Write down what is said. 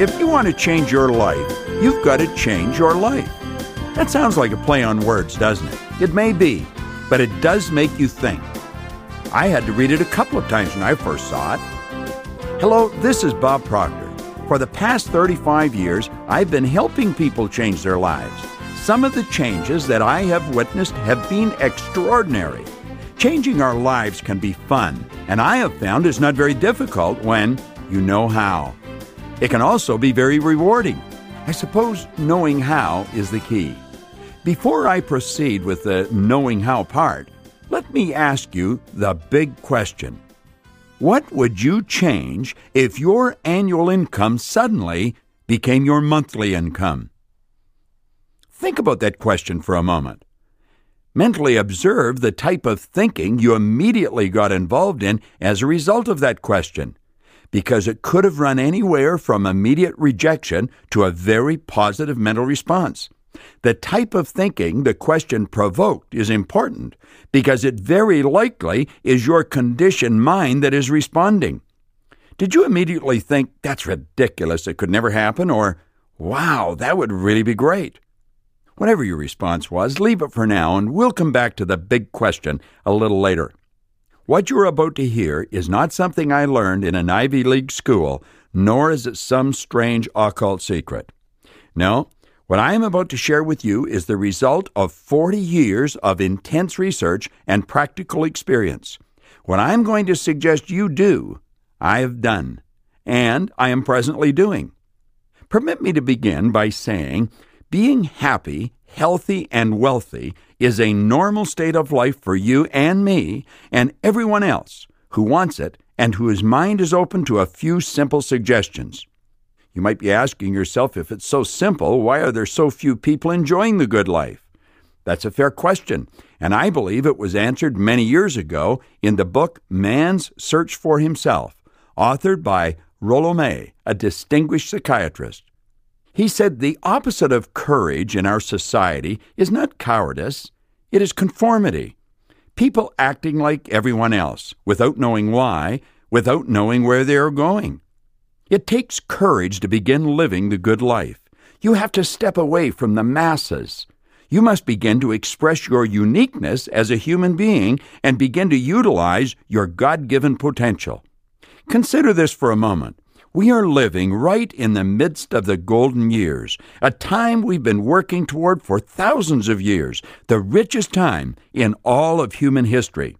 If you want to change your life, you've got to change your life. That sounds like a play on words, doesn't it? It may be, but it does make you think. I had to read it a couple of times when I first saw it. Hello, this is Bob Proctor. For the past 35 years, I've been helping people change their lives. Some of the changes that I have witnessed have been extraordinary. Changing our lives can be fun, and I have found it's not very difficult when you know how. It can also be very rewarding. I suppose knowing how is the key. Before I proceed with the knowing how part, let me ask you the big question. What would you change if your annual income suddenly became your monthly income? Think about that question for a moment. Mentally observe the type of thinking you immediately got involved in as a result of that question because it could have run anywhere from immediate rejection to a very positive mental response. The type of thinking the question provoked is important because it very likely is your conditioned mind that is responding. Did you immediately think, that's ridiculous, it could never happen, or, wow, that would really be great? Whatever your response was, leave it for now and we'll come back to the big question a little later. What you're about to hear is not something I learned in an Ivy League school, nor is it some strange occult secret. No, what I am about to share with you is the result of 40 years of intense research and practical experience. What I am going to suggest you do, I have done, and I am presently doing. Permit me to begin by saying being happy healthy, and wealthy is a normal state of life for you and me and everyone else who wants it and whose mind is open to a few simple suggestions. You might be asking yourself if it's so simple, why are there so few people enjoying the good life? That's a fair question, and I believe it was answered many years ago in the book Man's Search for Himself, authored by Rollo May, a distinguished psychiatrist. He said the opposite of courage in our society is not cowardice, it is conformity. People acting like everyone else, without knowing why, without knowing where they are going. It takes courage to begin living the good life. You have to step away from the masses. You must begin to express your uniqueness as a human being and begin to utilize your God given potential. Consider this for a moment. We are living right in the midst of the golden years, a time we've been working toward for thousands of years, the richest time in all of human history.